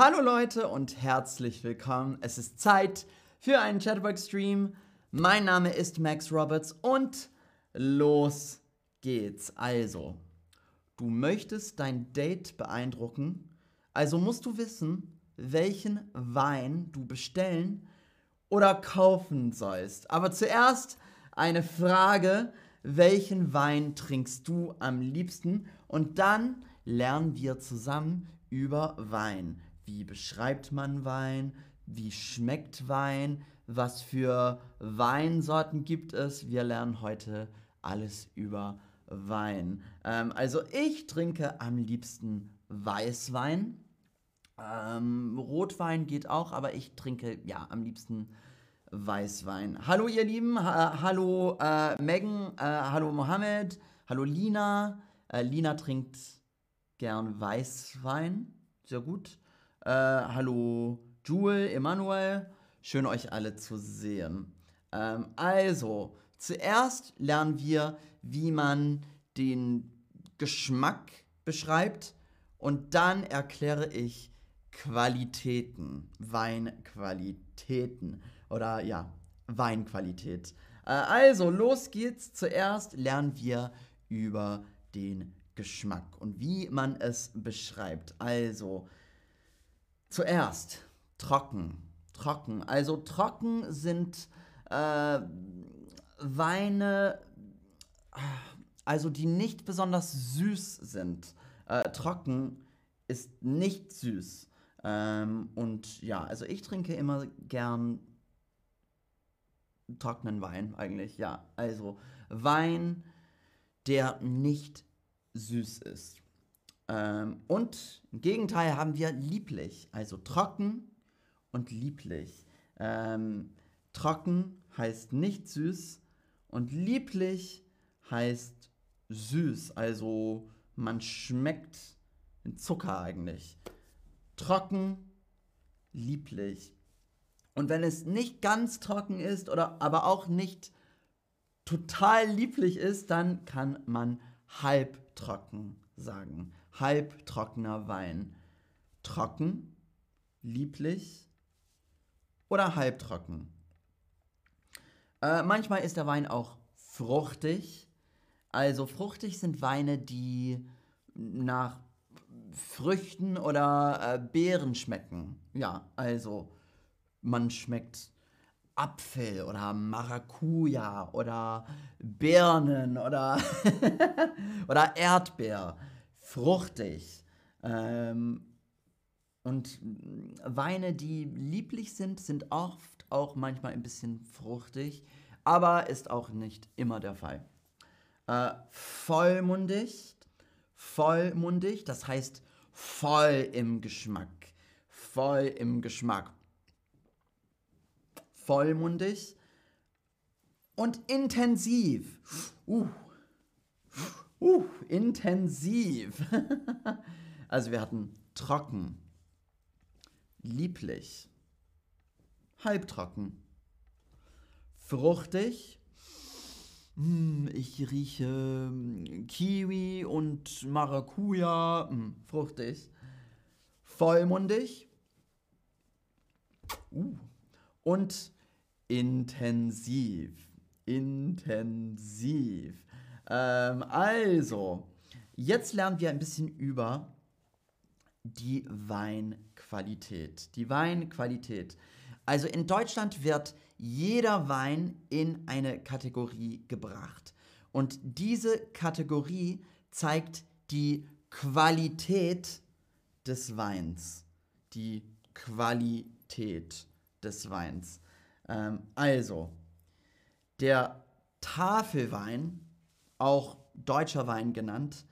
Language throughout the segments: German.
Hallo Leute und herzlich willkommen. Es ist Zeit für einen Chatterbox-Stream. Mein Name ist Max Roberts und los geht's. Also, du möchtest dein Date beeindrucken, also musst du wissen, welchen Wein du bestellen oder kaufen sollst. Aber zuerst eine Frage, welchen Wein trinkst du am liebsten? Und dann lernen wir zusammen über Wein. Wie beschreibt man Wein? Wie schmeckt Wein? Was für Weinsorten gibt es? Wir lernen heute alles über Wein. Ähm, also ich trinke am liebsten Weißwein. Ähm, Rotwein geht auch, aber ich trinke ja am liebsten Weißwein. Hallo ihr Lieben, ha hallo äh, Megan, äh, hallo Mohammed, hallo Lina. Äh, Lina trinkt gern Weißwein, sehr gut. Äh, hallo Jewel, Emanuel, schön euch alle zu sehen. Ähm, also, zuerst lernen wir, wie man den Geschmack beschreibt und dann erkläre ich Qualitäten, Weinqualitäten oder ja, Weinqualität. Äh, also, los geht's. Zuerst lernen wir über den Geschmack und wie man es beschreibt. Also, zuerst trocken. Trocken. Also, trocken sind äh, Weine, also die nicht besonders süß sind. Äh, trocken ist nicht süß. Ähm, und ja, also ich trinke immer gern trockenen Wein eigentlich, ja. Also Wein, der nicht süß ist. Ähm, und im Gegenteil haben wir lieblich, also trocken und lieblich. Ähm, trocken heißt nicht süß und lieblich heißt süß, also man schmeckt den Zucker eigentlich. Trocken, lieblich. Und wenn es nicht ganz trocken ist oder aber auch nicht total lieblich ist, dann kann man halbtrocken sagen. Halbtrockener Wein. Trocken, lieblich oder halbtrocken. Äh, manchmal ist der Wein auch fruchtig. Also fruchtig sind Weine, die nach Früchten oder äh, Beeren schmecken. Ja, also man schmeckt Apfel oder Maracuja oder Birnen oder, oder Erdbeer. Fruchtig. Ähm, und Weine, die lieblich sind, sind oft auch manchmal ein bisschen fruchtig, aber ist auch nicht immer der Fall. Äh, vollmundig, vollmundig, das heißt voll im Geschmack. Voll im Geschmack vollmundig und intensiv. Uh, uh, intensiv. also wir hatten trocken, lieblich, halbtrocken, fruchtig. Hm, ich rieche hm, Kiwi und Maracuja, hm, fruchtig, vollmundig. Uh, und intensiv. Intensiv. Ähm, also, jetzt lernen wir ein bisschen über die Weinqualität. Die Weinqualität. Also in Deutschland wird jeder Wein in eine Kategorie gebracht. Und diese Kategorie zeigt die Qualität des Weins. Die Qualität des Weins. Ähm, also, der Tafelwein, auch deutscher Wein genannt,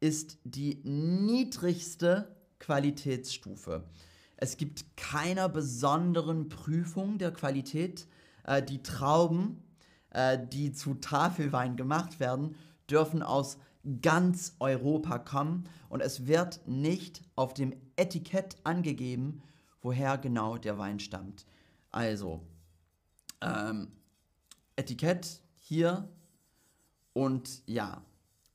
ist die niedrigste Qualitätsstufe. Es gibt keiner besonderen Prüfung der Qualität. Äh, die Trauben, äh, die zu Tafelwein gemacht werden, dürfen aus ganz Europa kommen und es wird nicht auf dem Etikett angegeben, woher genau der Wein stammt. Also, ähm, Etikett hier und ja,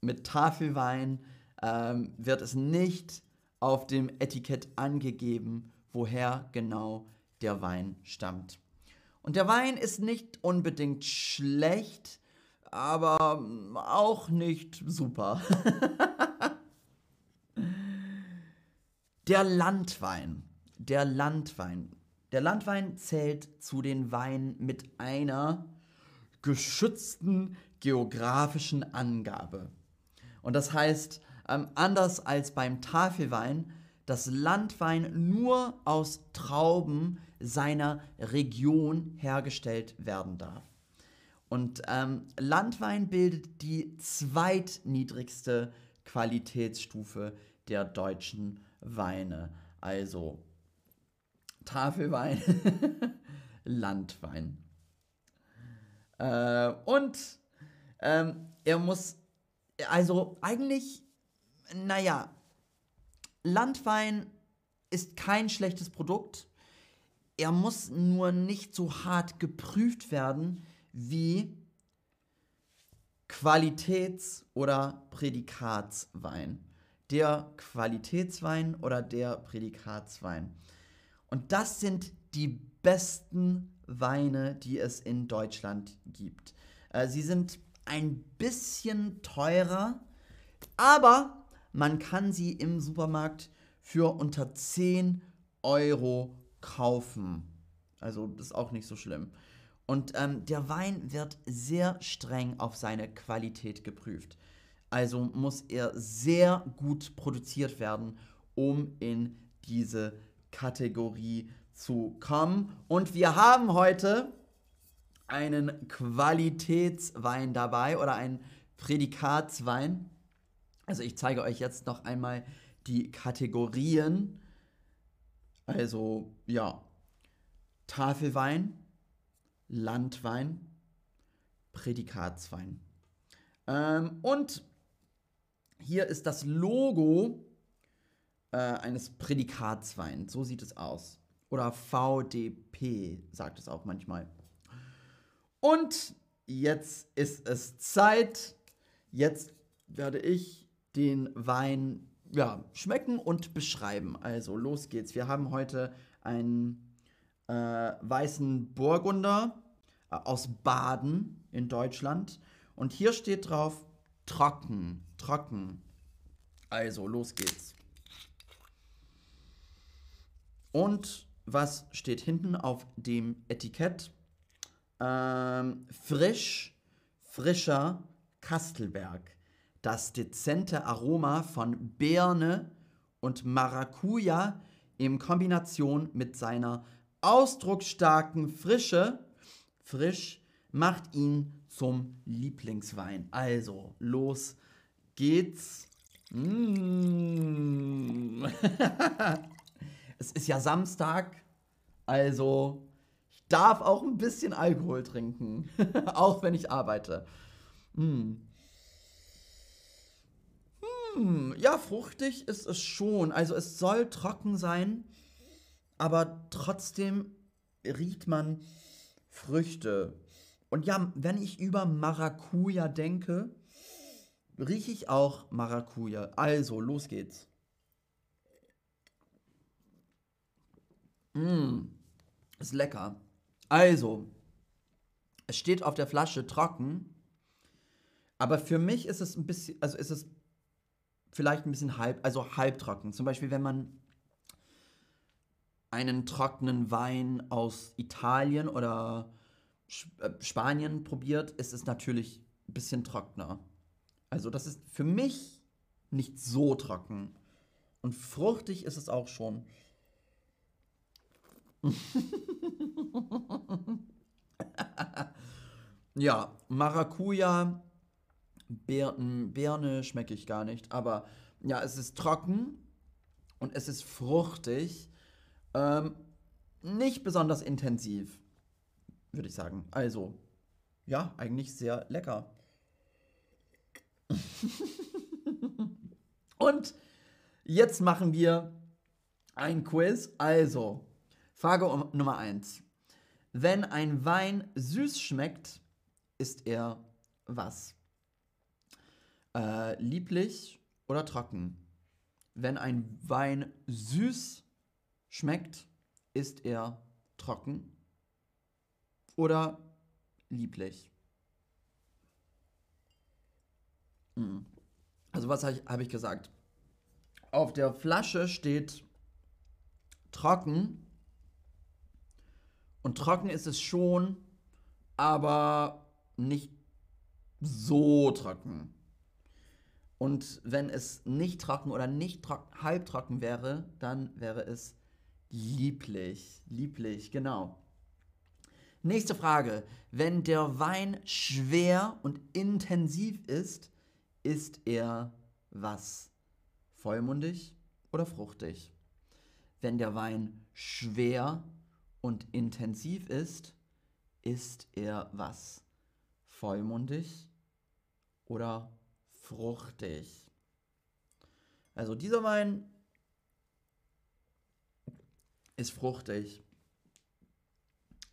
mit Tafelwein ähm, wird es nicht auf dem Etikett angegeben, woher genau der Wein stammt. Und der Wein ist nicht unbedingt schlecht, aber auch nicht super. der Landwein. Der Landwein. Der Landwein zählt zu den Weinen mit einer geschützten geografischen Angabe. Und das heißt, ähm, anders als beim Tafelwein, dass Landwein nur aus Trauben seiner Region hergestellt werden darf. Und ähm, Landwein bildet die zweitniedrigste Qualitätsstufe der deutschen Weine. Also Tafelwein, Landwein. Äh, und ähm, er muss, also eigentlich, naja, Landwein ist kein schlechtes Produkt. Er muss nur nicht so hart geprüft werden wie Qualitäts- oder Prädikatswein. Der Qualitätswein oder der Prädikatswein. Und das sind die besten Weine, die es in Deutschland gibt. Äh, sie sind ein bisschen teurer, aber man kann sie im Supermarkt für unter 10 Euro kaufen. Also das ist auch nicht so schlimm. Und ähm, der Wein wird sehr streng auf seine Qualität geprüft. Also muss er sehr gut produziert werden, um in diese Kategorie zu kommen. Und wir haben heute einen Qualitätswein dabei oder einen Prädikatswein. Also ich zeige euch jetzt noch einmal die Kategorien. Also ja, Tafelwein, Landwein, Prädikatswein. Ähm, und hier ist das Logo äh, eines Prädikatsweins. So sieht es aus. Oder VDP sagt es auch manchmal. Und jetzt ist es Zeit. Jetzt werde ich den Wein ja, schmecken und beschreiben. Also los geht's. Wir haben heute einen äh, weißen Burgunder äh, aus Baden in Deutschland. Und hier steht drauf trocken, trocken. Also los geht's. Und was steht hinten auf dem Etikett? Ähm, frisch, frischer Kastelberg. Das dezente Aroma von Birne und Maracuja in Kombination mit seiner ausdrucksstarken Frische, frisch, macht ihn zum Lieblingswein. Also, los geht's. Mmh. es ist ja Samstag, also ich darf auch ein bisschen Alkohol trinken, auch wenn ich arbeite. Hm. Hm, ja, fruchtig ist es schon. Also es soll trocken sein, aber trotzdem riecht man Früchte. Und ja, wenn ich über Maracuja denke, rieche ich auch Maracuja. Also, los geht's. Mmh, ist lecker. Also, es steht auf der Flasche trocken, aber für mich ist es ein bisschen, also ist es vielleicht ein bisschen halb, also halbtrocken. Zum Beispiel, wenn man einen trockenen Wein aus Italien oder äh, Spanien probiert, ist es natürlich ein bisschen trockener. Also das ist für mich nicht so trocken. Und fruchtig ist es auch schon. ja, Maracuja, Beeren, Birne schmecke ich gar nicht. Aber ja, es ist trocken und es ist fruchtig. Ähm, nicht besonders intensiv, würde ich sagen. Also, ja, eigentlich sehr lecker. und jetzt machen wir ein Quiz. Also, Frage Nummer 1. Wenn ein Wein süß schmeckt, ist er was? Äh, lieblich oder trocken? wenn ein Wein süß schmeckt, ist er trocken oder lieblich. Hm. Also was habe ich, hab ich gesagt? Auf der Flasche steht trocken. Und trocken ist es schon, aber nicht so trocken. Und wenn es nicht trocken oder nicht trocken, halbtrocken wäre, dann wäre es lieblich. Lieblich, genau. Nächste Frage. Wenn der Wein schwer und intensiv ist, ist er was? Vollmundig oder fruchtig? Wenn der Wein schwer und intensiv ist, ist er was? Vollmundig oder fruchtig? Also dieser Wein ist fruchtig.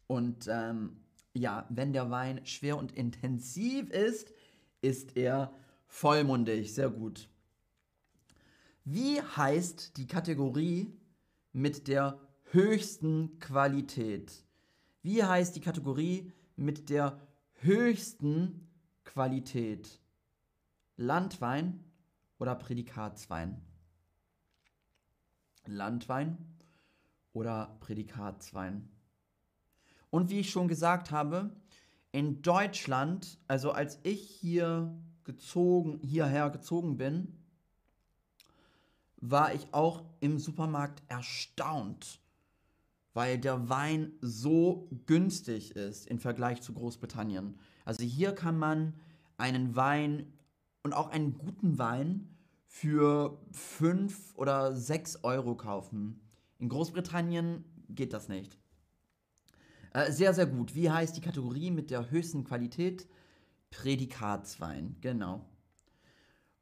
Und ähm, ja, wenn der Wein schwer und intensiv ist, ist er vollmundig. Sehr gut. Wie heißt die Kategorie mit der höchsten Qualität? Wie heißt die Kategorie mit der höchsten Qualität? Landwein oder Prädikatswein? Landwein oder Prädikatswein? Und wie ich schon gesagt habe, in Deutschland, also als ich hier gezogen, hierher gezogen bin, war ich auch im Supermarkt erstaunt, weil der Wein so günstig ist im Vergleich zu Großbritannien. Also hier kann man einen Wein und auch einen guten Wein für 5 oder 6 Euro kaufen. In Großbritannien geht das nicht. Äh, sehr, sehr gut. Wie heißt die Kategorie mit der höchsten Qualität? Prädikatswein, genau.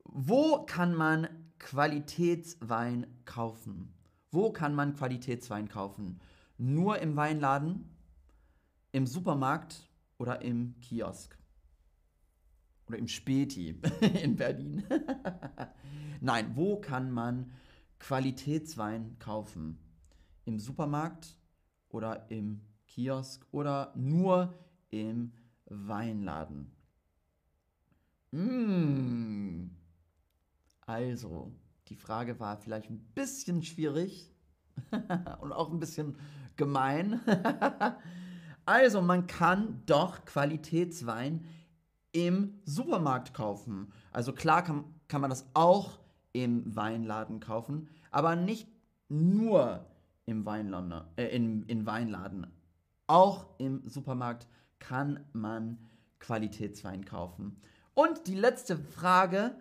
Wo kann man Qualitätswein kaufen? Wo kann man Qualitätswein kaufen? Nur im Weinladen, im Supermarkt oder im Kiosk? Oder im Späti in Berlin? Nein, wo kann man Qualitätswein kaufen? Im Supermarkt oder im Kiosk oder nur im Weinladen? Mmh. Also, die Frage war vielleicht ein bisschen schwierig und auch ein bisschen gemein. also, man kann doch Qualitätswein im Supermarkt kaufen. Also klar kann, kann man das auch im Weinladen kaufen, aber nicht nur im Weinladen, äh, in, in Weinladen. Auch im Supermarkt kann man Qualitätswein kaufen. Und die letzte Frage.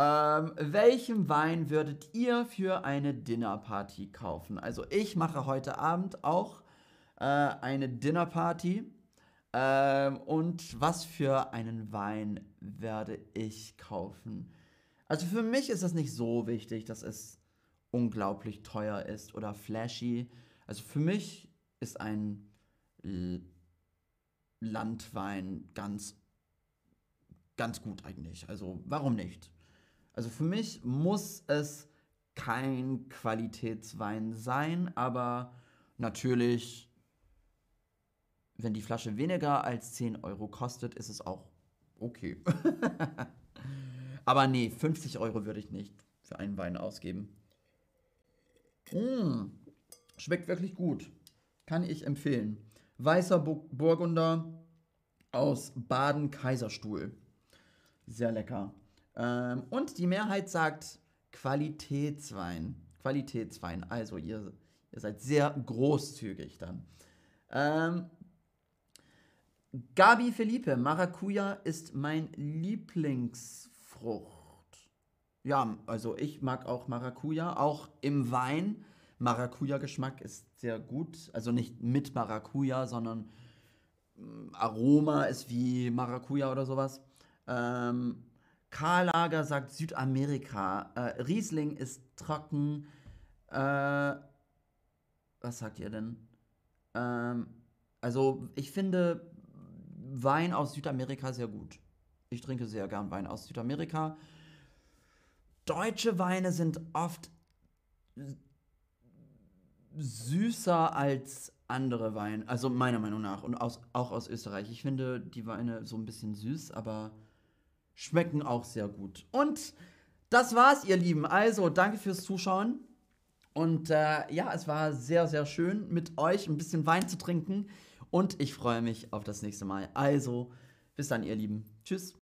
Ähm, welchen Wein würdet ihr für eine Dinnerparty kaufen? Also ich mache heute Abend auch äh, eine Dinnerparty. Ähm, und was für einen Wein werde ich kaufen? Also für mich ist es nicht so wichtig, dass es unglaublich teuer ist oder flashy. Also für mich ist ein L Landwein ganz ganz gut eigentlich. Also warum nicht? Also für mich muss es kein Qualitätswein sein, aber natürlich, wenn die Flasche weniger als 10 Euro kostet, ist es auch okay. aber nee, 50 Euro würde ich nicht für einen Wein ausgeben. Mmh, schmeckt wirklich gut. Kann ich empfehlen. Weißer Burgunder aus Baden-Kaiserstuhl. Sehr lecker. Ähm, und die Mehrheit sagt Qualitätswein. Qualitätswein. Also ihr, ihr seid sehr großzügig dann. Ähm, Gabi Felipe, Maracuja ist mein Lieblingsfrucht. Ja, also ich mag auch Maracuja, auch im Wein. Maracuja-Geschmack ist sehr gut. Also nicht mit Maracuja, sondern mm, Aroma ist wie Maracuja oder sowas. Ähm, Karl Lager sagt Südamerika. Äh, Riesling ist trocken. Äh, was sagt ihr denn? Ähm, also, ich finde Wein aus Südamerika sehr gut. Ich trinke sehr gern Wein aus Südamerika. deutsche Weine sind oft süßer als andere Weine. Also meiner Meinung nach. Und aus, auch aus Österreich. Ich finde die Weine so ein bisschen süß, aber schmecken auch sehr gut. Und das war's, ihr Lieben. Also, danke fürs Zuschauen. Und äh, ja, es war sehr, sehr schön, mit euch ein bisschen Wein zu trinken. Und ich freue mich auf das nächste Mal. Also, bis dann, ihr Lieben. Tschüss.